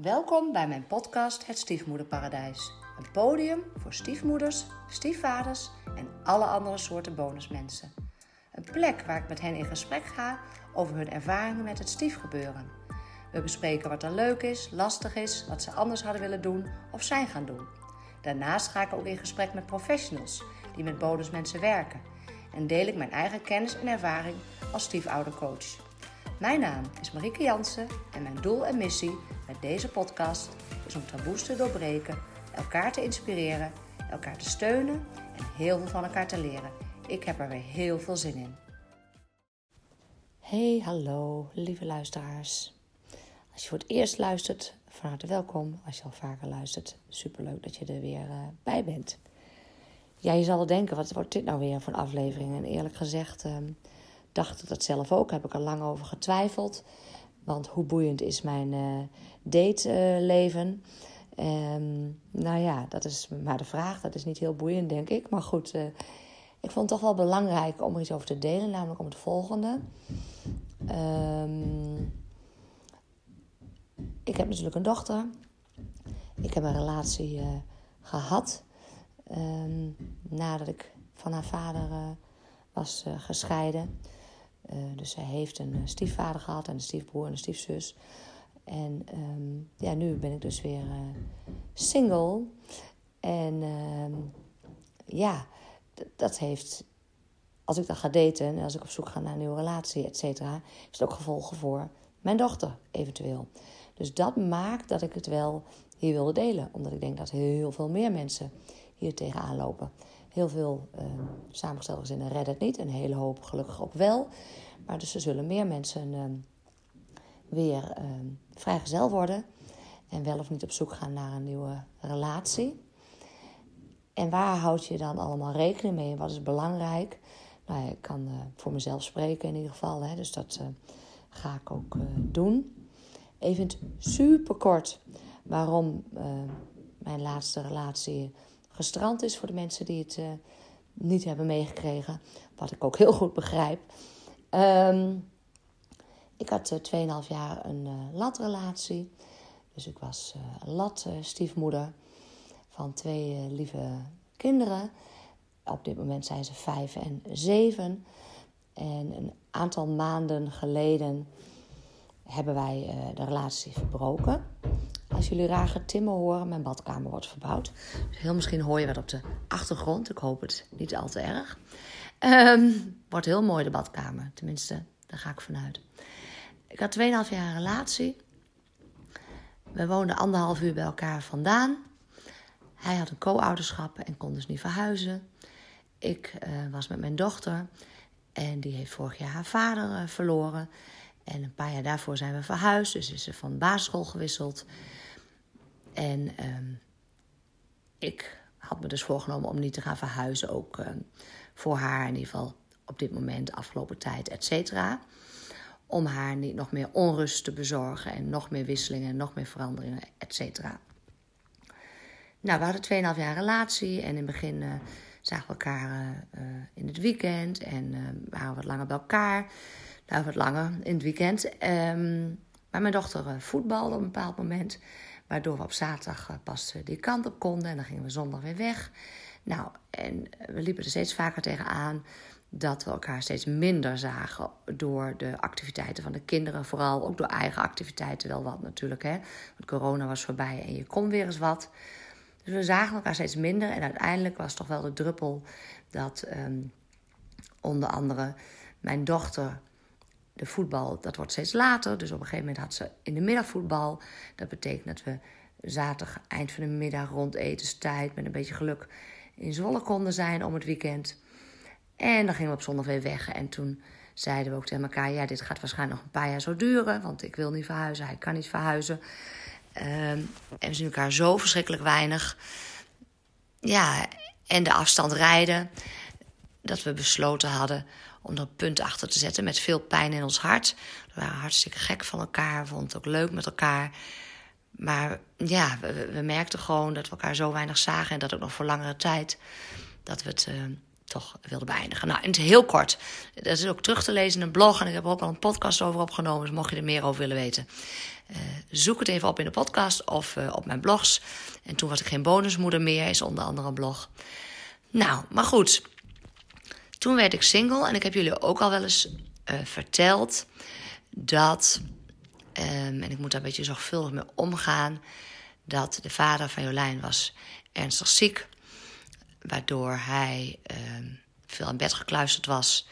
Welkom bij mijn podcast Het Stiefmoederparadijs. Een podium voor stiefmoeders, stiefvaders en alle andere soorten bonusmensen. Een plek waar ik met hen in gesprek ga over hun ervaringen met het stiefgebeuren. We bespreken wat er leuk is, lastig is, wat ze anders hadden willen doen of zijn gaan doen. Daarnaast ga ik ook in gesprek met professionals die met bonusmensen werken. En deel ik mijn eigen kennis en ervaring als stiefoudercoach. Mijn naam is Marieke Jansen en mijn doel en missie met deze podcast is om taboes te doorbreken, elkaar te inspireren, elkaar te steunen en heel veel van elkaar te leren. Ik heb er weer heel veel zin in. Hey, hallo, lieve luisteraars. Als je voor het eerst luistert, van harte welkom. Als je al vaker luistert, superleuk dat je er weer uh, bij bent. Ja, je zal wel denken, wat wordt dit nou weer voor een aflevering? En eerlijk gezegd uh, dacht ik dat zelf ook, heb ik er lang over getwijfeld. Want hoe boeiend is mijn uh, dateleven? Um, nou ja, dat is maar de vraag. Dat is niet heel boeiend, denk ik. Maar goed, uh, ik vond het toch wel belangrijk om er iets over te delen, namelijk om het volgende. Um, ik heb natuurlijk een dochter. Ik heb een relatie uh, gehad um, nadat ik van haar vader was gescheiden. dus zij heeft een stiefvader gehad en een stiefbroer en een stiefzus. En um, ja, nu ben ik dus weer single. En um, ja, dat heeft, als ik dan ga daten en als ik op zoek ga naar een nieuwe relatie, et cetera, is het ook gevolgen voor mijn dochter eventueel. Dus dat maakt dat ik het wel hier wilde delen. Omdat ik denk dat heel veel meer mensen hier tegenaan lopen. Heel veel uh, samengestelde gezinnen redden het niet. Een hele hoop gelukkig ook wel. Maar dus er zullen meer mensen uh, weer uh, vrijgezel worden. En wel of niet op zoek gaan naar een nieuwe relatie. En waar houd je dan allemaal rekening mee? Wat is belangrijk? Nou ik kan uh, voor mezelf spreken in ieder geval. Hè, dus dat uh, ga ik ook uh, doen. Even super kort waarom mijn laatste relatie gestrand is voor de mensen die het uh, niet hebben meegekregen. Wat ik ook heel goed begrijp. Um, ik had uh, 2,5 jaar een uh, latrelatie. Dus ik was lat stiefmoeder van twee lieve kinderen. Op dit moment zijn ze vijf en zeven. En een aantal maanden geleden hebben wij de relatie verbroken. Als jullie rare timmen horen, mijn badkamer wordt verbouwd. Dus heel misschien hoor je wat op de achtergrond. Ik hoop het niet al te erg. Um, wordt heel mooi de badkamer. Tenminste, daar ga ik vanuit. Ik had 2,5 jaar een relatie. We woonden anderhalf uur bij elkaar vandaan. Hij had een co-ouderschap en kon dus niet verhuizen. Ik uh, was met mijn dochter en die heeft vorig jaar haar vader uh, verloren. En een paar jaar daarvoor zijn we verhuisd, dus is ze van basisschool gewisseld. En um, ik had me dus voorgenomen om niet te gaan verhuizen, ook um, voor haar in ieder geval op dit moment, afgelopen tijd, et cetera. Om haar niet nog meer onrust te bezorgen en nog meer wisselingen, nog meer veranderingen, et cetera. Nou, we hadden 2,5 jaar relatie en in het begin uh, zagen we elkaar uh, in het weekend en uh, waren we wat langer bij elkaar nou, wat langer in het weekend. Um, maar mijn dochter voetbalde op een bepaald moment. Waardoor we op zaterdag uh, pas uh, die kant op konden. En dan gingen we zondag weer weg. Nou, en we liepen er steeds vaker tegenaan dat we elkaar steeds minder zagen door de activiteiten van de kinderen. Vooral ook door eigen activiteiten wel wat natuurlijk. Hè? Want corona was voorbij en je kon weer eens wat. Dus we zagen elkaar steeds minder. En uiteindelijk was toch wel de druppel dat um, onder andere mijn dochter de voetbal, dat wordt steeds later. Dus op een gegeven moment had ze in de middag voetbal. Dat betekent dat we zaterdag eind van de middag rond etenstijd met een beetje geluk in Zwolle konden zijn om het weekend. En dan gingen we op zondag weer weg. En toen zeiden we ook tegen elkaar: ja, dit gaat waarschijnlijk nog een paar jaar zo duren. Want ik wil niet verhuizen, hij kan niet verhuizen. Um, en we zien elkaar zo verschrikkelijk weinig. Ja, en de afstand rijden. Dat we besloten hadden om een punt achter te zetten met veel pijn in ons hart. We waren hartstikke gek van elkaar, vonden het ook leuk met elkaar. Maar ja, we, merkten gewoon dat we elkaar zo weinig zagen en dat ook nog voor langere tijd. Dat we het uh, toch wilde beëindigen. Nou, in het heel kort. Dat is ook terug te lezen in een blog en ik heb er ook al een podcast over opgenomen. Dus mocht je er meer over willen weten, uh, zoek het even op in de podcast of uh, op mijn blogs. En toen was ik geen bonusmoeder meer, is onder andere een blog. Nou, maar goed. Toen werd ik single en ik heb jullie ook al wel eens uh, verteld dat, um, en ik moet daar een beetje zorgvuldig mee omgaan, dat de vader van Jolijn was ernstig ziek waardoor hij uh, veel aan bed gekluisterd was.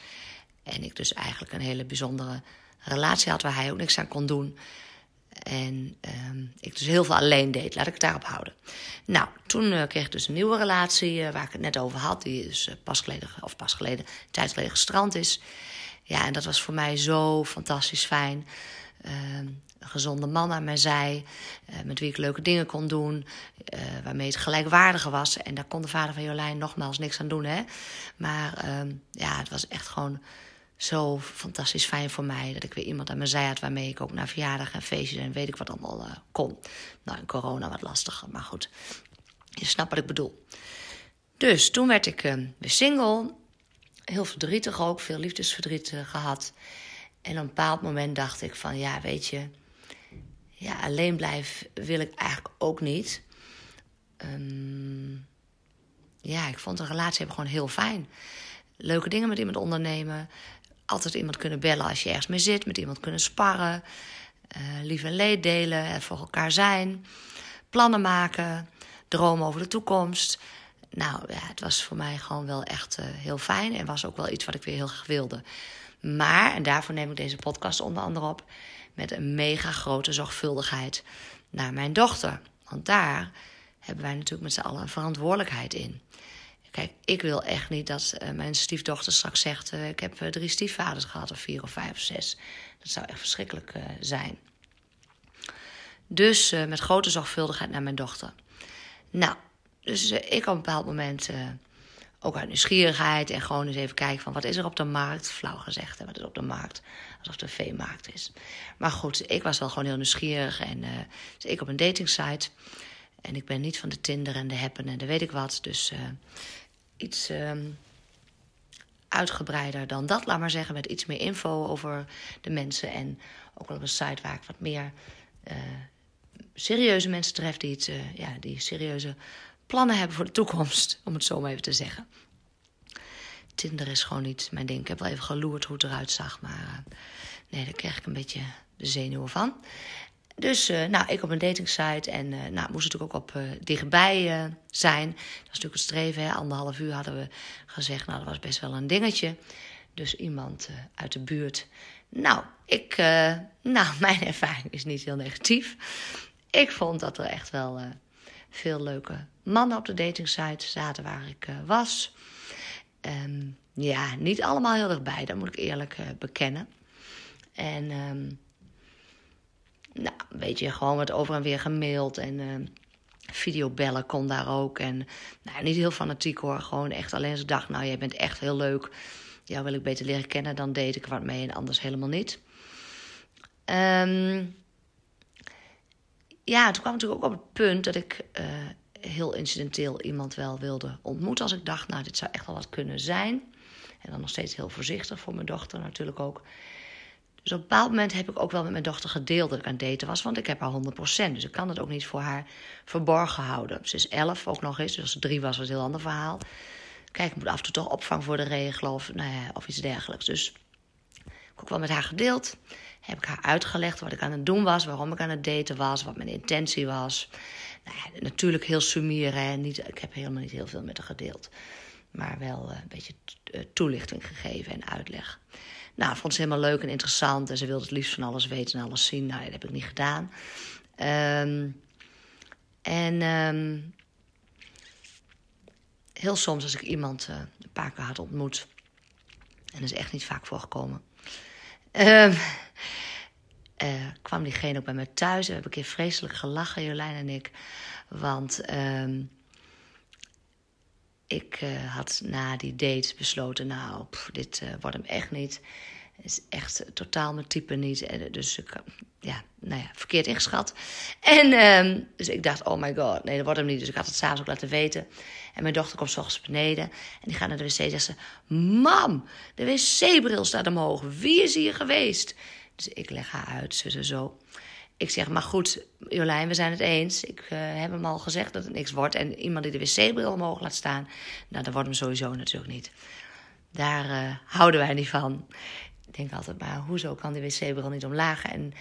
En ik dus eigenlijk een hele bijzondere relatie had waar hij ook niks aan kon doen. En uh, ik dus heel veel alleen deed. Laat ik het daarop houden. Nou, toen uh, kreeg ik dus een nieuwe relatie uh, waar ik het net over had. Die dus uh, pas geleden, of pas geleden, tijd gestrand is. Ja, en dat was voor mij zo fantastisch fijn. Ehm, een gezonde man aan mijn zij, met wie ik leuke dingen kon doen, waarmee het gelijkwaardige was. En daar kon de vader van Jolijn nogmaals niks aan doen. Hè? Maar uh, ja, het was echt gewoon zo fantastisch fijn voor mij dat ik weer iemand aan mijn zij had waarmee ik ook naar verjaardag en feestjes en weet ik wat allemaal uh, kon. Nou, in corona wat lastiger, maar goed. Je snapt wat ik bedoel. Dus toen werd ik weer single. Heel verdrietig ook, veel liefdesverdriet gehad. En op een bepaald moment dacht ik van ja, weet je, ja, alleen blijven wil ik eigenlijk ook niet. Um, ja, ik vond een relatie hebben gewoon heel fijn. Leuke dingen met iemand ondernemen. Altijd iemand kunnen bellen als je ergens mee zit. Met iemand kunnen sparren. Uh, lief en leed delen. Voor elkaar zijn. Plannen maken. Dromen over de toekomst. Nou ja, het was voor mij gewoon wel echt uh, heel fijn. En was ook wel iets wat ik weer heel graag wilde. Maar, en daarvoor neem ik deze podcast onder andere op, met een mega grote zorgvuldigheid naar mijn dochter. Want daar hebben wij natuurlijk met z'n allen een verantwoordelijkheid in. Kijk, ik wil echt niet dat uh, mijn stiefdochter straks zegt: uh, Ik heb uh, drie stiefvaders gehad, of vier of vijf of zes. Dat zou echt verschrikkelijk zijn. Dus met grote zorgvuldigheid naar mijn dochter. Nou, dus ik op een bepaald moment ook uit nieuwsgierigheid en gewoon eens even kijken van wat is er op de markt. Flauw gezegd, hè, wat is op de markt. Alsof het een veemarkt is. Maar goed, ik was wel gewoon heel nieuwsgierig. En dus ik op een datingsite. En ik ben niet van de Tinder en de Happen en de weet ik wat. Dus iets um, uitgebreider dan dat, laat maar zeggen. Met iets meer info over de mensen. En ook wel op een site waar ik wat meer uh, serieuze mensen tref. Die, het, ja, die serieuze plannen hebben voor de toekomst, om het zo maar even te zeggen. Tinder is gewoon niet mijn ding. Ik heb wel even geloerd hoe het eruit zag, maar uh, nee, daar kreeg ik een beetje de zenuwen van. Dus uh, nou, ik op een datingsite en uh, nou, moest natuurlijk ook op dichtbij zijn. Dat is natuurlijk het streven. Hè. Anderhalf uur hadden we gezegd, nou, dat was best wel een dingetje. Dus iemand uit de buurt. Nou, ik, nou, mijn ervaring is niet heel negatief. Ik vond dat er echt wel veel leuke mannen op de datingsite zaten waar ik was. Um, ja, niet allemaal heel dichtbij, dat moet ik eerlijk bekennen. En um, nou, weet je, gewoon wat over en weer gemaild en uh, videobellen kon daar ook. En nou, niet heel fanatiek hoor, gewoon echt alleen ik dacht, nou jij bent echt heel leuk. Jou wil ik beter leren kennen, dan deed ik wat mee en anders helemaal niet. Um, ja, toen kwam natuurlijk ook op het punt dat ik uh, heel incidenteel iemand wel wilde ontmoeten. Als ik dacht, nou, dit zou echt wel wat kunnen zijn. En dan nog steeds heel voorzichtig voor mijn dochter natuurlijk ook. Dus op een bepaald moment heb ik ook wel met mijn dochter gedeeld dat ik aan het daten was. Want ik heb haar 100%. Dus ik kan het ook niet voor haar verborgen houden. Ze is 11 ook nog eens. Dus als ze drie was, was het een heel ander verhaal. Kijk, ik moet af en toe toch opvang voor de regelen of, nou ja, of iets dergelijks. Dus ik heb ook wel met haar gedeeld heb ik haar uitgelegd wat ik aan het doen was, waarom ik aan het daten was, wat mijn intentie was. Nou natuurlijk heel summeren. Niet, ik heb helemaal niet heel veel met haar gedeeld. Maar wel eh, een beetje eh, toelichting gegeven en uitleg. Nou, vond ze helemaal leuk en interessant. En ze wilde het liefst van alles weten en alles zien. Nou, dat heb ik niet gedaan. Um, en um, heel soms als ik iemand uh, een paar keer had ontmoet... en dat is echt niet vaak voorgekomen... Um, uh, kwam diegene ook bij me thuis. We hebben een keer vreselijk gelachen, Jolijn en ik. Want ik uh, had na die date besloten: Nou, dit uh, wordt hem echt niet. is echt totaal mijn type niet. Dus ik, ja, nou ja, verkeerd ingeschat. En um, dus ik dacht, oh my god, nee, dat wordt hem niet. Dus ik had het s'avonds ook laten weten. En mijn dochter komt s beneden. En die gaat naar de wc en zegt ze... Mam, de wc-bril staat omhoog. Wie is hier geweest? Dus ik leg haar uit, zo, zo. Ik zeg, maar goed, Jolijn, we zijn het eens. Ik uh, heb hem al gezegd dat het niks wordt. En iemand die de wc-bril omhoog laat staan... Nou, dat wordt hem sowieso natuurlijk niet. Daar uh, houden wij niet van. Ik denk altijd, maar hoezo kan die wc-bril niet omlaag? En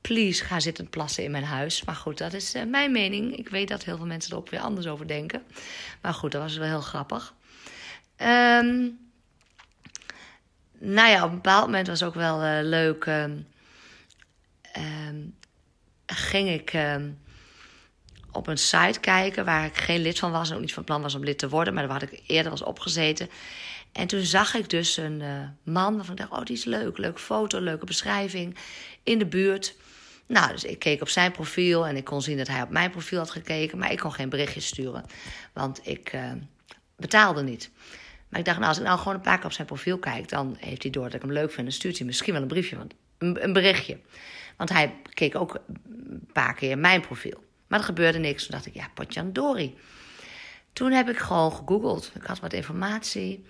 please, ga zitten plassen in mijn huis. Maar goed, dat is uh, mijn mening. Ik weet dat heel veel mensen er ook weer anders over denken. Maar goed, dat was wel heel grappig. Um, nou ja, op een bepaald moment was ook wel leuk. Um, ging ik op een site kijken waar ik geen lid van was en ook niet van plan was om lid te worden, maar daar had ik eerder was opgezeten. En toen zag ik dus een uh, man waarvan ik dacht: oh, die is leuk. Leuke foto, leuke beschrijving. In de buurt. Nou, dus ik keek op zijn profiel en ik kon zien dat hij op mijn profiel had gekeken. Maar ik kon geen berichtjes sturen, want ik uh, betaalde niet. Maar ik dacht, nou, als ik nou gewoon een paar keer op zijn profiel kijk, dan heeft hij door dat ik hem leuk vind. Dan stuurt hij misschien wel een briefje, want, een berichtje. Want hij keek ook een paar keer mijn profiel. Maar er gebeurde niks. Toen dacht ik, ja, potjandori. Toen heb ik gewoon gegoogeld. Ik had wat informatie.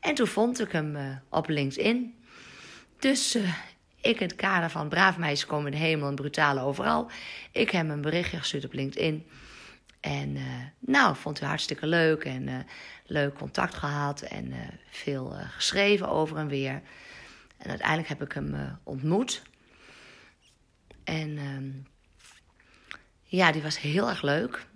En toen vond ik hem uh, op LinkedIn. Dus uh, ik in het kader van Braaf meisje komen in de hemel en brutale overal. Ik heb hem een berichtje gestuurd op LinkedIn. En uh, nou, vond hij hartstikke leuk en leuk contact gehad en veel geschreven over en weer. En uiteindelijk heb ik hem ontmoet. En ehm, ja, die was heel erg leuk.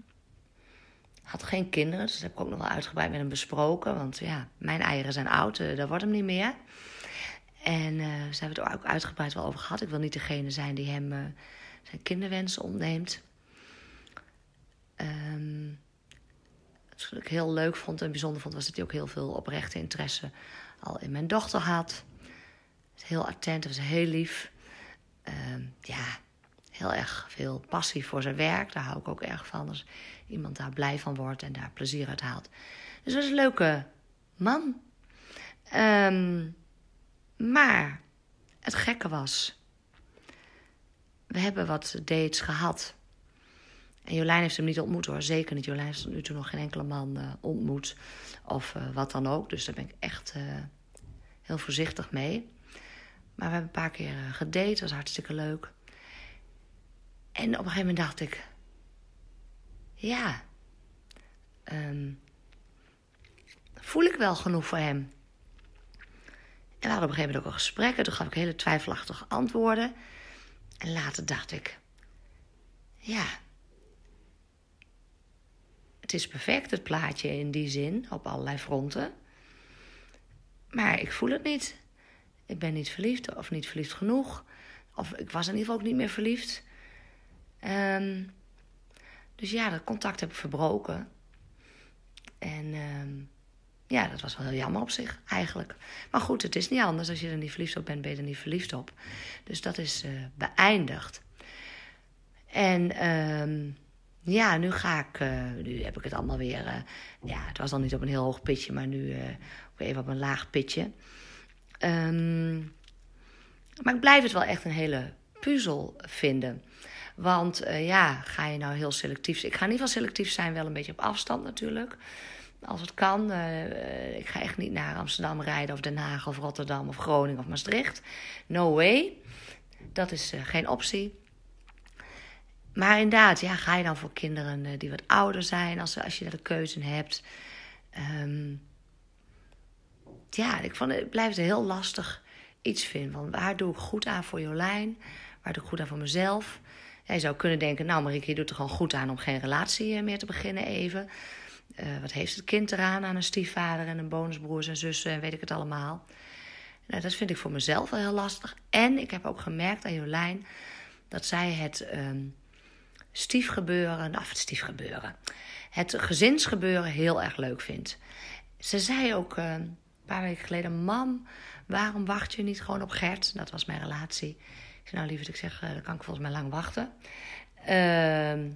Had geen kinderen, dus dat heb ik ook nog wel uitgebreid met hem besproken. Want ja, mijn eieren zijn oud, uh, dat wordt hem niet meer. En uh, ze hebben het ook uitgebreid wel over gehad. Ik wil niet degene zijn die hem uh, zijn kinderwensen ontneemt. Um, wat ik heel leuk vond en bijzonder vond, was dat hij ook heel veel oprechte interesse al in mijn dochter had. Heel attent, was heel lief. Um, ja, heel erg veel passie voor zijn werk. Daar hou ik ook erg van. Als iemand daar blij van wordt en daar plezier uit haalt. Dus dat is een leuke man. Um, maar het gekke was. We hebben wat dates gehad. En Jolijn heeft hem niet ontmoet hoor. Zeker niet. Jolijn heeft nu toe nog geen enkele man uh, ontmoet. Of uh, wat dan ook. Dus daar ben ik echt uh, heel voorzichtig mee. Maar we hebben een paar keer gedate. Dat was hartstikke leuk. En op een gegeven moment dacht ik, ja, um, voel ik wel genoeg voor hem? En we hadden op een gegeven moment ook een gesprek. En toen gaf ik hele twijfelachtige antwoorden. En later dacht ik, ja, het is perfect, het plaatje in die zin, op allerlei fronten. Maar ik voel het niet. Ik ben niet verliefd of niet verliefd genoeg. Of ik was in ieder geval ook niet meer verliefd. Um, dus ja, dat contact heb ik verbroken. En um, ja, dat was wel heel jammer op zich, eigenlijk. Maar goed, het is niet anders. Als je er niet verliefd op bent, ben je er niet verliefd op. Dus dat is uh, beëindigd. En um, ja, nu ga ik, uh, nu heb ik het allemaal weer, uh, ja, het was dan niet op een heel hoog pitje, maar nu even op een laag pitje. Um, maar ik blijf het wel echt een hele puzzel vinden. Want uh, ja, ga je nou heel selectief... Ik ga ieder geval selectief zijn, wel een beetje op afstand natuurlijk. Als het kan. Uh, ik ga echt niet naar Amsterdam rijden of Den Haag of Rotterdam of Groningen of Maastricht. No way. Dat is uh, geen optie. Maar inderdaad, ja, ga je dan voor kinderen die wat ouder zijn, als, als je de keuze hebt. Um, ja, ik, vond, het heel lastig iets vinden. Waar doe ik goed aan voor Jolijn? Waar doe ik goed aan voor mezelf? je zou kunnen denken, nou Marieke, je doet er gewoon goed aan om geen relatie eh, meer te beginnen even. Uh, wat heeft het kind eraan aan een stiefvader en een bonusbroers en zussen en weet ik het allemaal. Nou, dat vind ik voor mezelf wel heel lastig. En ik heb ook gemerkt aan Jolijn dat zij het um, stiefgebeuren, of het stiefgebeuren, het gezinsgebeuren heel erg leuk vindt. Ze zei ook een paar weken geleden, mam, waarom wacht je niet gewoon op Gert? Dat was mijn relatie nou lieverd, ik zeg, uh, dan kan ik volgens mij lang wachten. Uh,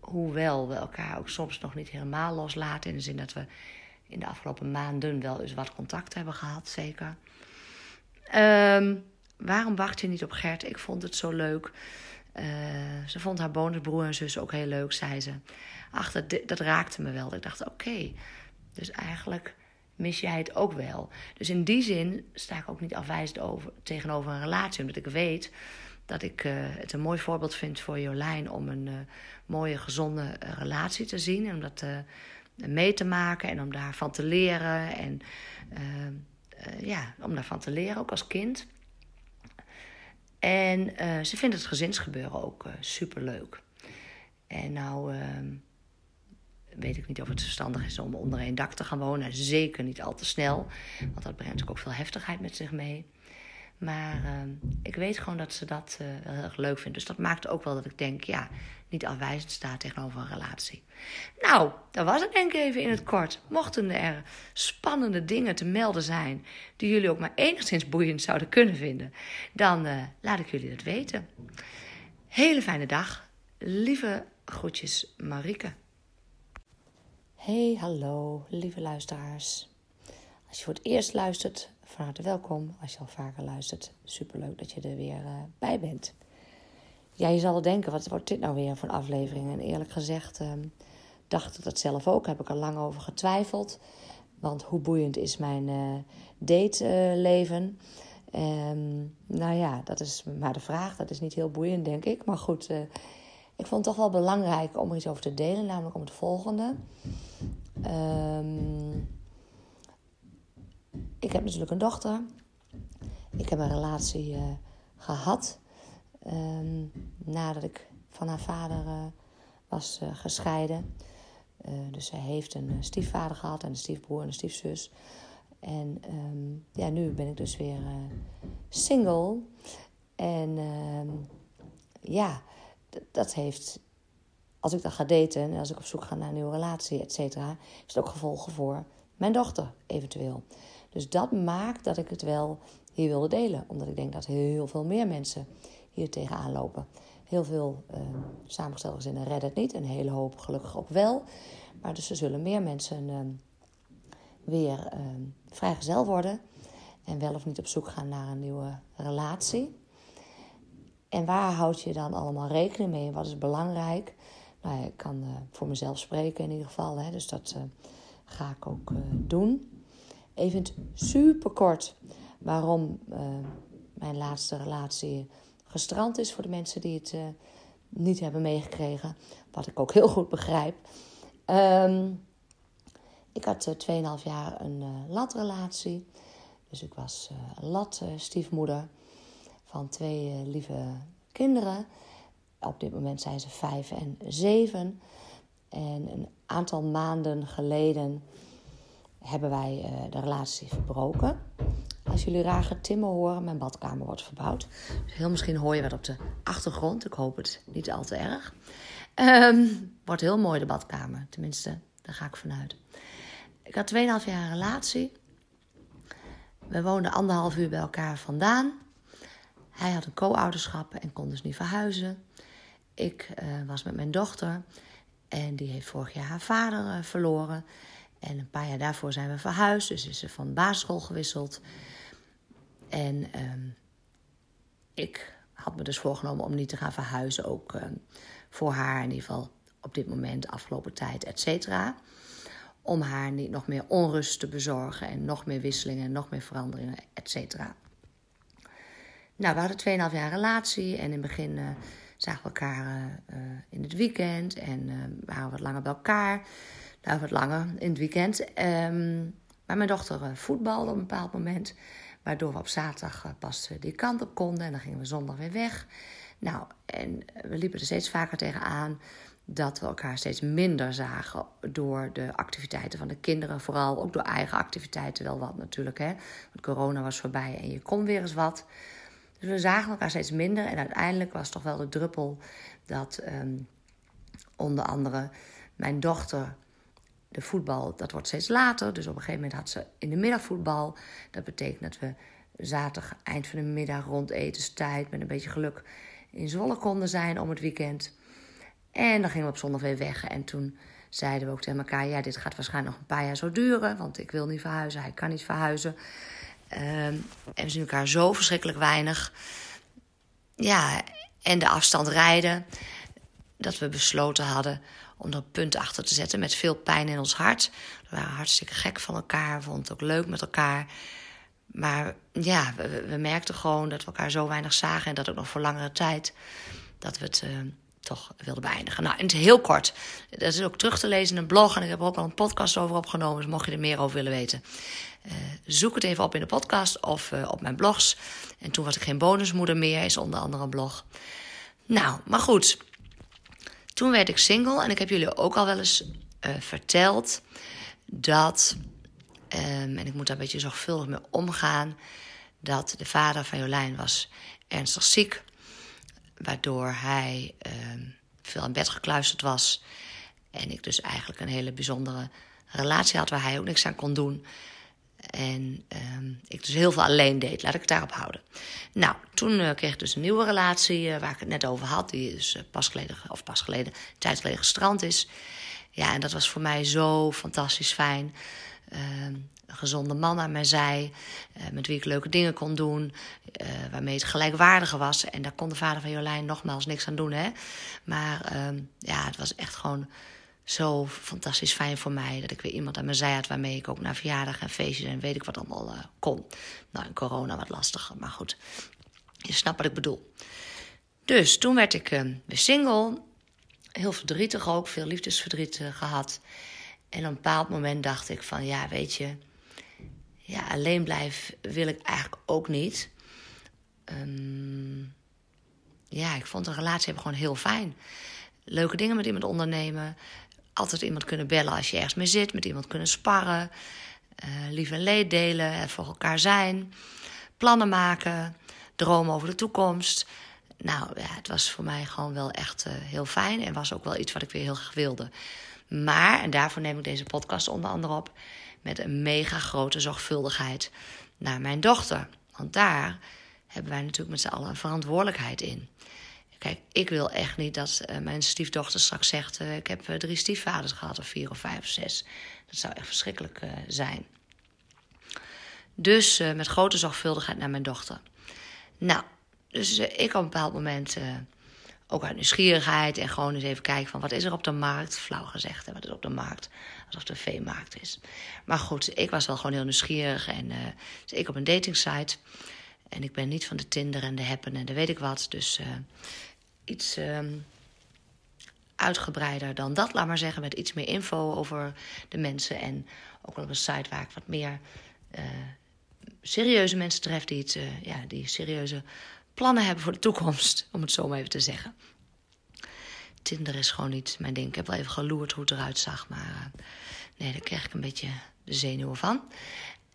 hoewel we elkaar ook soms nog niet helemaal loslaten. In de zin dat we in de afgelopen maanden wel eens wat contact hebben gehad, zeker. Um, waarom wacht je niet op Gert? Ik vond het zo leuk. Uh, ze vond haar bonusbroer en zus ook heel leuk, zei ze. Ach, dat, dat raakte me wel. Ik dacht, oké, dus eigenlijk mis jij het ook wel. Dus in die zin sta ik ook niet afwijzend over, tegenover een relatie. Omdat ik weet dat ik uh, het een mooi voorbeeld vind voor Jolijn... om een uh, mooie, gezonde relatie te zien. En om dat mee te maken en om daarvan te leren. En ja, om daarvan te leren, ook als kind... En ze vindt het gezinsgebeuren ook superleuk. En nou uh, weet ik niet of het verstandig is om onder één dak te gaan wonen. Zeker niet al te snel, want dat brengt ook veel heftigheid met zich mee. Maar ehm, ik weet gewoon dat ze dat wel heel erg leuk vindt. Dus dat maakt ook wel dat ik denk, ja, niet afwijzend staat tegenover een relatie. Nou, dat was het denk ik even in het kort. Mochten er spannende dingen te melden zijn die jullie ook maar enigszins boeiend zouden kunnen vinden, dan uh, laat ik jullie dat weten. Hele fijne dag. Lieve groetjes, Marike. Hey, hallo, lieve luisteraars. Als je voor het eerst luistert, van harte welkom. Als je al vaker luistert, superleuk dat je er weer uh, bij bent. Ja, je zal denken, wat wordt dit nou weer voor een aflevering? En eerlijk gezegd uh, dacht ik dat zelf ook. Heb ik er lang over getwijfeld. Want hoe boeiend is mijn uh, dateleven? Um, nou ja, dat is maar de vraag. Dat is niet heel boeiend, denk ik. Maar goed, uh, ik vond het toch wel belangrijk om er iets over te delen. Namelijk om het volgende. Um, ik heb natuurlijk een dochter. Ik heb een relatie uh, gehad um, nadat ik van haar vader uh, was uh, gescheiden. dus zij heeft een stiefvader gehad en een stiefbroer en een stiefzus. En um, ja, nu ben ik dus weer single. En ja, dat heeft als ik dan ga daten en als ik op zoek ga naar een nieuwe relatie, et cetera, heeft het ook gevolgen voor mijn dochter eventueel. Dus dat maakt dat ik het wel hier wilde delen. Omdat ik denk dat heel veel meer mensen hier tegenaan lopen. Heel veel uh, samengestelde gezinnen redden het niet. Een hele hoop gelukkig ook wel. Maar dus er zullen meer mensen uh, weer uh, vrijgezel worden. En wel of niet op zoek gaan naar een nieuwe relatie. En waar houd je dan allemaal rekening mee? Wat is belangrijk? Nou ik kan uh, voor mezelf spreken in ieder geval. Hè, dus dat uh, ga ik ook uh, doen. Even super kort waarom mijn laatste relatie gestrand is voor de mensen die het niet hebben meegekregen. Wat ik ook heel goed begrijp. Um, ik had uh, eh, 2,5 jaar een latrelatie. Dus ik was lat stiefmoeder van twee lieve kinderen. Op dit moment zijn ze 5 en 7. En een aantal maanden geleden hebben wij uh, de relatie verbroken. Als jullie raar getimmen horen, mijn badkamer wordt verbouwd. Dus heel misschien hoor je wat op de achtergrond. Ik hoop het niet al te erg. Um, wordt heel mooi de badkamer. Tenminste, daar ga ik vanuit. Ik had 2,5 jaar relatie. We woonden anderhalf uur bij elkaar vandaan. Hij had een co-ouderschap en kon dus niet verhuizen. Ik uh, was met mijn dochter en die heeft vorig jaar haar vader uh, verloren. En een paar jaar daarvoor zijn we verhuisd, dus is ze van basisschool gewisseld. En um, ik had me dus voorgenomen om niet te gaan verhuizen, ook um, voor haar in ieder geval op dit moment, afgelopen tijd, et cetera. Om haar niet nog meer onrust te bezorgen en nog meer wisselingen, nog meer veranderingen, et cetera. Nou, we hadden 2,5 jaar relatie en in het begin uh, zagen we elkaar uh, uh, in het weekend en waren we wat langer bij elkaar nou, wat langer in het weekend. Um, maar mijn dochter voetbalde op een bepaald moment. Waardoor we op zaterdag pas die kant op konden. En dan gingen we zondag weer weg. Nou, en we liepen er steeds vaker tegenaan dat we elkaar steeds minder zagen door de activiteiten van de kinderen. Vooral ook door eigen activiteiten wel wat natuurlijk. Hè? Want corona was voorbij en je kon weer eens wat. Dus we zagen elkaar steeds minder. En uiteindelijk was toch wel de druppel dat um, onder andere mijn dochter de voetbal, dat wordt steeds later. Dus op een gegeven moment had ze in de middag voetbal. Dat betekent dat we zaterdag eind van de middag rond etenstijd met een beetje geluk in Zwolle konden zijn om het weekend. En dan gingen we op zondag weer weg. En toen zeiden we ook tegen elkaar: ja, dit gaat waarschijnlijk nog een paar jaar zo duren, want ik wil niet verhuizen, hij kan niet verhuizen. Um, en we zien elkaar zo verschrikkelijk weinig. Ja, en de afstand rijden. Dat we besloten hadden om er punt achter te zetten met veel pijn in ons hart. We waren hartstikke gek van elkaar, vonden het ook leuk met elkaar. Maar ja, we, merkten gewoon dat we elkaar zo weinig zagen en dat ook nog voor langere tijd. Dat we het. Uh, toch wilde beëindigen. Nou, in het heel kort. Dat is ook terug te lezen in een blog en ik heb er ook al een podcast over opgenomen. Dus mocht je er meer over willen weten, uh, zoek het even op in de podcast of uh, op mijn blogs. En toen was ik geen bonusmoeder meer, is onder andere een blog. Nou, maar goed. Toen werd ik single en ik heb jullie ook al wel eens uh, verteld dat, um, en ik moet daar een beetje zorgvuldig mee omgaan, dat de vader van Jolijn was ernstig ziek waardoor hij uh, veel aan bed gekluisterd was. En ik dus eigenlijk een hele bijzondere relatie had waar hij ook niks aan kon doen. En uh, ik dus heel veel alleen deed. Laat ik het daarop houden. Nou, toen uh, kreeg ik dus een nieuwe relatie uh, waar ik het net over had. Die dus uh, pas geleden, of pas geleden, tijd geleden gestrand is. Ja, en dat was voor mij zo fantastisch fijn. Ehm, een gezonde man aan mijn zij, uh, met wie ik leuke dingen kon doen, uh, waarmee het gelijkwaardige was. En daar kon de vader van Jolijn nogmaals niks aan doen. Hè? Maar uh, ja, het was echt gewoon zo fantastisch fijn voor mij dat ik weer iemand aan mijn zij had waarmee ik ook naar verjaardag en feestjes en weet ik wat allemaal uh, kon. Nou, in corona wat lastiger, maar goed. Je snapt wat ik bedoel. Dus toen werd ik weer single. Heel verdrietig ook, veel liefdesverdriet gehad. En op een bepaald moment dacht ik van ja, weet je, ja, alleen blijven wil ik eigenlijk ook niet. Um, ja, ik vond een relatie hebben gewoon heel fijn. Leuke dingen met iemand ondernemen. Altijd iemand kunnen bellen als je ergens mee zit. Met iemand kunnen sparren. Uh, lief en leed delen. Voor elkaar zijn. Plannen maken. Dromen over de toekomst. Nou ja, het was voor mij gewoon wel echt uh, heel fijn. En was ook wel iets wat ik weer heel graag wilde. Maar, en daarvoor neem ik deze podcast onder andere op, met een mega grote zorgvuldigheid naar mijn dochter. Want daar hebben wij natuurlijk met z'n allen een verantwoordelijkheid in. Kijk, ik wil echt niet dat uh, mijn stiefdochter straks zegt: uh, Ik heb uh, drie stiefvaders gehad, of vier of vijf of zes. Dat zou echt verschrikkelijk zijn. Dus met grote zorgvuldigheid naar mijn dochter. Nou, dus ik op een bepaald moment ook uit nieuwsgierigheid en gewoon eens even kijken van wat is er op de markt. Flauw gezegd, hè, wat is op de markt. Alsof het een veemarkt is. Maar goed, ik was wel gewoon heel nieuwsgierig. En uh, dus ik op een datingsite. En ik ben niet van de Tinder en de Happen en de weet ik wat. Dus uh, iets uh, uitgebreider dan dat, laat maar zeggen. Met iets meer info over de mensen. En ook wel op een site waar ik wat meer uh, serieuze mensen tref. Die, het, ja, die serieuze plannen hebben voor de toekomst, om het zo maar even te zeggen. Tinder is gewoon niet mijn ding. Ik heb wel even geloerd hoe het eruit zag, maar uh, nee, daar kreeg ik een beetje de zenuwen van.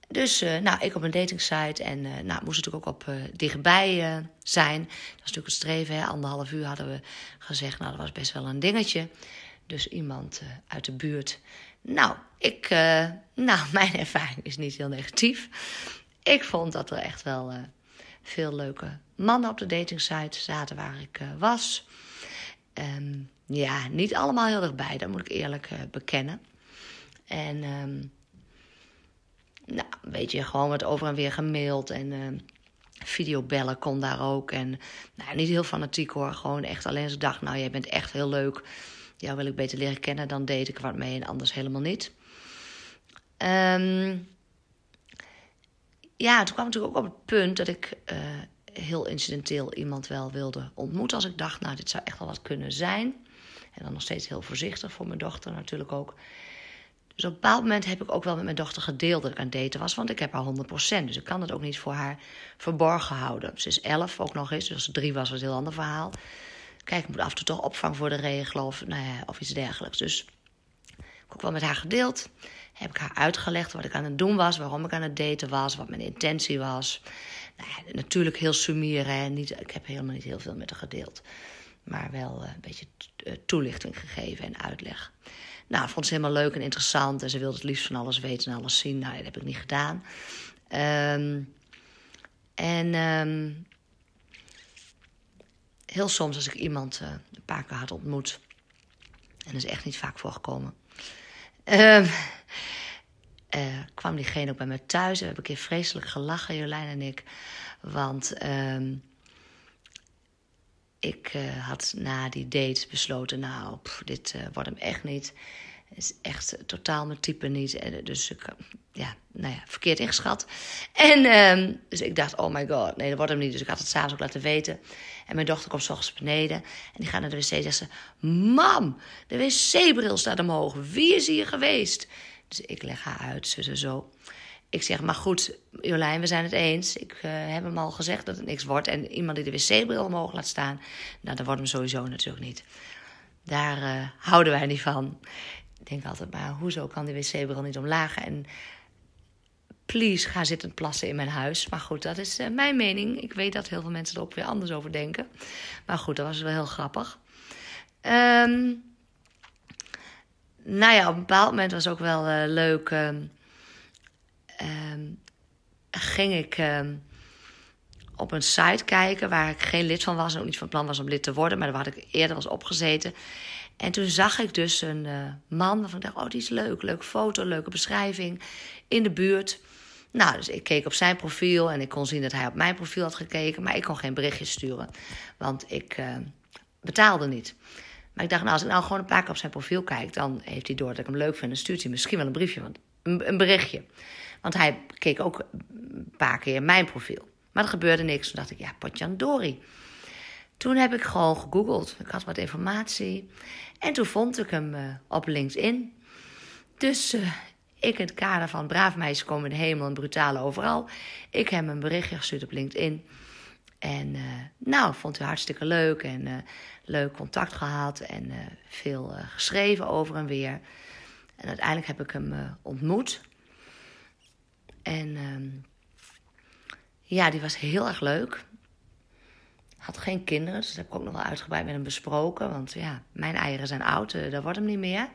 Dus uh, nou, ik op een datingsite en uh, nou, moest natuurlijk ook op dichtbij zijn. Dat was natuurlijk het streven. Hè. Anderhalf uur hadden we gezegd. Nou, dat was best wel een dingetje. Dus iemand uit de buurt. Nou, ik, nou, mijn ervaring is niet heel negatief. Ik vond dat er echt wel veel leuke mannen op de datingsite zaten waar ik uh, was. Um, ja, niet allemaal heel erg dat moet ik eerlijk uh, bekennen. En um, nou, weet je, gewoon wat over en weer gemaild en uh, videobellen kon daar ook. En nou, niet heel fanatiek hoor, gewoon echt alleen ik dacht, nou jij bent echt heel leuk. Jou wil ik beter leren kennen, dan deed ik wat mee en anders helemaal niet. Um, ja, toen kwam natuurlijk ook op het punt dat ik uh, heel incidenteel iemand wel wilde ontmoeten. Als ik dacht, nou, dit zou echt wel wat kunnen zijn. En dan nog steeds heel voorzichtig voor mijn dochter natuurlijk ook. Dus op een bepaald moment heb ik ook wel met mijn dochter gedeeld dat ik aan het daten was. Want ik heb haar 100%. Dus ik kan het ook niet voor haar verborgen houden. Ze is 11 ook nog eens. Dus als ze drie was, was het een heel ander verhaal. Kijk, ik moet af en toe toch opvang voor de regelen of, nou ja, of iets dergelijks. Dus ik heb ook wel met haar gedeeld. Heb ik haar uitgelegd wat ik aan het doen was, waarom ik aan het daten was, wat mijn intentie was. Nou natuurlijk heel summeren. Niet, ik heb helemaal niet heel veel met haar gedeeld. Maar wel uh, een beetje eh, toelichting gegeven en uitleg. Nou, vond ze helemaal leuk en interessant. En ze wilde het liefst van alles weten en alles zien. Nou, dat heb ik niet gedaan. Um, en um, heel soms als ik iemand uh, een paar keer had ontmoet... En dat is echt niet vaak voorgekomen. Uh, kwam diegene ook bij me thuis. We hebben een keer vreselijk gelachen, Jolijn en ik. Want uh, ik uh, had na die date besloten... nou, dit uh, wordt hem echt niet is echt totaal mijn type niet. En dus ik, ja, nou ja, verkeerd ingeschat. En um, dus ik dacht, oh my god, nee, dat wordt hem niet. Dus ik had het s'avonds ook laten weten. En mijn dochter komt s beneden. En die gaat naar de wc en zegt ze... Mam, de wc-bril staat omhoog. Wie is hier geweest? Dus ik leg haar uit, zo zo. Ik zeg, maar goed, Jolijn, we zijn het eens. Ik uh, heb hem al gezegd dat het niks wordt. En iemand die de wc-bril omhoog laat staan... nou, dat wordt hem sowieso natuurlijk niet. Daar uh, houden wij niet van. Ik denk altijd, maar hoezo kan die wc-bril niet omlaag? En please, ga zitten plassen in mijn huis. Maar goed, dat is uh, mijn mening. Ik weet dat heel veel mensen er ook weer anders over denken. Maar goed, dat was wel heel grappig. Um, nou ja, op een bepaald moment was ook wel uh, leuk. Um, um, ging ik op een site kijken waar ik geen lid van was en ook niet van plan was om lid te worden, maar daar had ik eerder was opgezeten. En toen zag ik dus een uh, man waarvan ik dacht, oh die is leuk, leuke foto, leuke beschrijving, in de buurt. Nou, dus ik keek op zijn profiel en ik kon zien dat hij op mijn profiel had gekeken, maar ik kon geen berichtje sturen, want ik betaalde niet. Ik dacht, nou, als ik nou gewoon een paar keer op zijn profiel kijk, dan heeft hij door dat ik hem leuk vind en stuurt hij misschien wel een briefje, want, een, berichtje. Want hij keek ook een paar keer mijn profiel. Maar er gebeurde niks. Toen dacht ik, ja, potjandori. Toen heb ik gewoon gegoogeld. Ik had wat informatie. En toen vond ik hem uh, op LinkedIn. Dus uh, ik in het kader van Braaf Meisje komen in de hemel en brutale overal. Ik heb hem een berichtje gestuurd op LinkedIn. En uh, nou, vond hij hartstikke leuk en leuk contact gehad en veel geschreven over en weer. En uiteindelijk heb ik hem ontmoet. En ehm, ja, die was heel erg leuk. Had geen kinderen, dus dat heb ik ook nog wel uitgebreid met hem besproken. Want ja, mijn eieren zijn oud, dat wordt hem niet meer.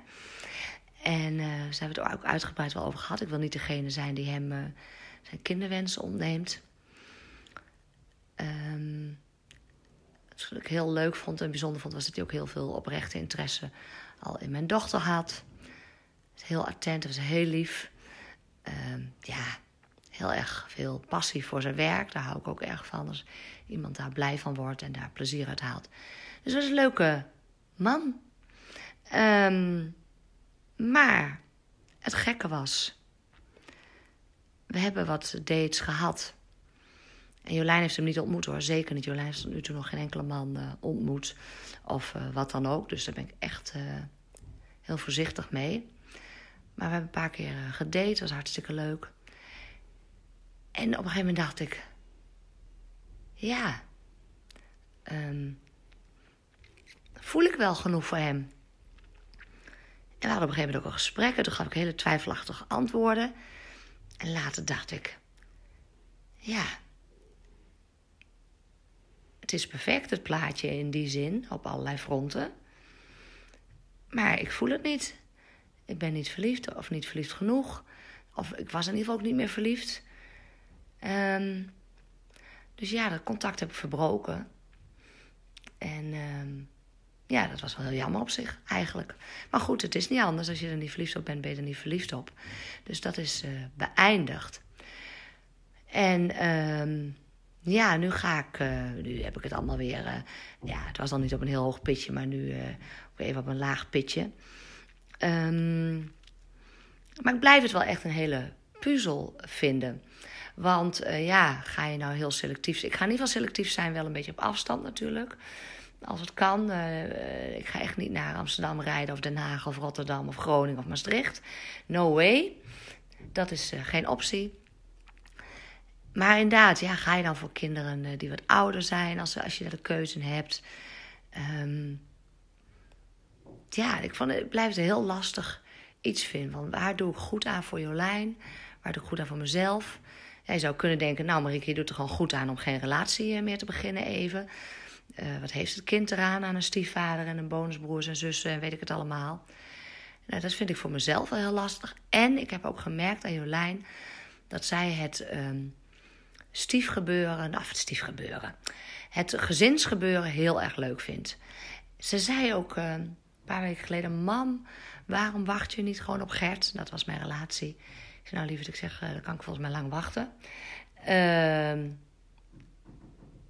En ze hebben het er ook uitgebreid wel over gehad. Ik wil niet degene zijn die hem zijn kinderwensen ontneemt. Um, wat ik heel leuk vond en bijzonder vond, was dat hij ook heel veel oprechte interesse al in mijn dochter had. Heel attent, was heel lief. Um, ja, heel erg veel passie voor zijn werk. Daar hou ik ook erg van. Als iemand daar blij van wordt en daar plezier uit haalt. Dus dat is een leuke man. Um, maar het gekke was. We hebben wat dates gehad. En Jolijn heeft hem niet ontmoet hoor. Zeker niet. Jolijn heeft nu toe nog geen enkele man uh, ontmoet. Of uh, wat dan ook. Dus daar ben ik echt uh, heel voorzichtig mee. Maar we hebben een paar keer gedate. Dat was hartstikke leuk. En op een gegeven moment dacht ik, ja, um, voel ik wel genoeg voor hem? En we hadden op een gegeven moment ook een gesprek. En toen gaf ik hele twijfelachtige antwoorden. En later dacht ik, ja, het is perfect, het plaatje in die zin, op allerlei fronten. Maar ik voel het niet. Ik ben niet verliefd of niet verliefd genoeg. Of ik was in ieder geval ook niet meer verliefd. Um, dus ja, dat contact heb ik verbroken. En um, ja, dat was wel heel jammer op zich, eigenlijk. Maar goed, het is niet anders. Als je er niet verliefd op bent, ben je er niet verliefd op. Dus dat is uh, beëindigd. En um, ja, nu ga ik... Uh, nu heb ik het allemaal weer... Uh, ja, het was dan niet op een heel hoog pitje, maar nu even op een laag pitje. Um, maar ik blijf het wel echt een hele puzzel vinden. Want uh, ja, ga je nou heel selectief? Ik ga ieder geval selectief zijn, wel een beetje op afstand natuurlijk. Als het kan. Uh, ik ga echt niet naar Amsterdam rijden of Den Haag of Rotterdam of Groningen of Maastricht. No way. Dat is uh, geen optie. Maar inderdaad, ja, ga je dan voor kinderen die wat ouder zijn, als, als je daar de keuze hebt. Um, ja, ik, vond, het heel lastig iets vinden. Want waar doe ik goed aan voor Jolijn? Waar doe ik goed aan voor mezelf? je zou kunnen denken, nou Marieke, je doet er gewoon goed aan om geen relatie eh, meer te beginnen even. Uh, wat heeft het kind eraan aan een stiefvader en een bonusbroers en zussen en weet ik het allemaal. Nou, dat vind ik voor mezelf wel heel lastig. En ik heb ook gemerkt aan Jolijn dat zij het um, stiefgebeuren, of het stiefgebeuren, het gezinsgebeuren heel erg leuk vindt. Ze zei ook, uh, paar weken geleden: Mam, waarom wacht je niet gewoon op Gert? Dat was mijn relatie. Ik zei: Nou, lieverd, ik zeg, uh, dan kan ik volgens mij lang wachten. Ehm,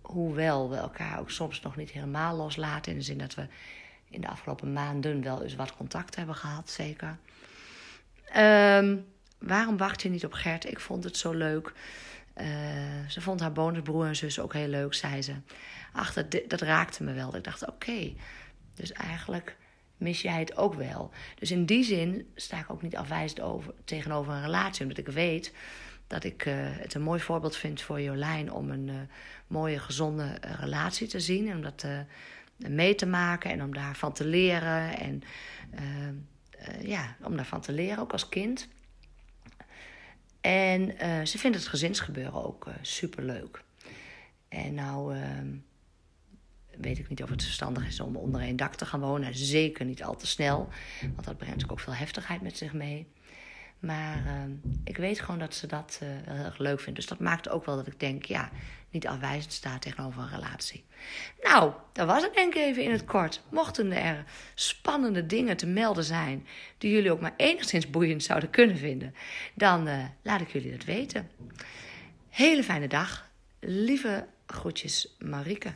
hoewel we elkaar ook soms nog niet helemaal loslaten. In de zin dat we in de afgelopen maanden wel eens wat contact hebben gehad, zeker. Ehm, waarom wacht je niet op Gert? Ik vond het zo leuk. Uh, ze vond haar bonusbroer en zus ook heel leuk, zei ze. Ach, dat, dat raakte me wel. Ik dacht, oké, dus eigenlijk mis jij het ook wel. Dus in die zin sta ik ook niet afwijzend over, tegenover een relatie. Omdat ik weet dat ik uh, het een mooi voorbeeld vind voor Jolijn... om een uh, mooie, gezonde relatie te zien. En om dat mee te maken en om daarvan te leren. En ja, om daarvan te leren, ook als kind... En uh, ze vindt het gezinsgebeuren ook uh, superleuk. En nou uh, weet ik niet of het verstandig is om onder één dak te gaan wonen. Zeker niet al te snel, want dat brengt ook veel heftigheid met zich mee. Maar ehm, ik weet gewoon dat ze dat wel heel erg leuk vindt. Dus dat maakt ook wel dat ik denk, ja, niet afwijzend staat tegenover een relatie. Nou, dat was het denk ik even in het kort. Mochten er spannende dingen te melden zijn die jullie ook maar enigszins boeiend zouden kunnen vinden, dan uh, laat ik jullie dat weten. Hele fijne dag. Lieve groetjes, Marike.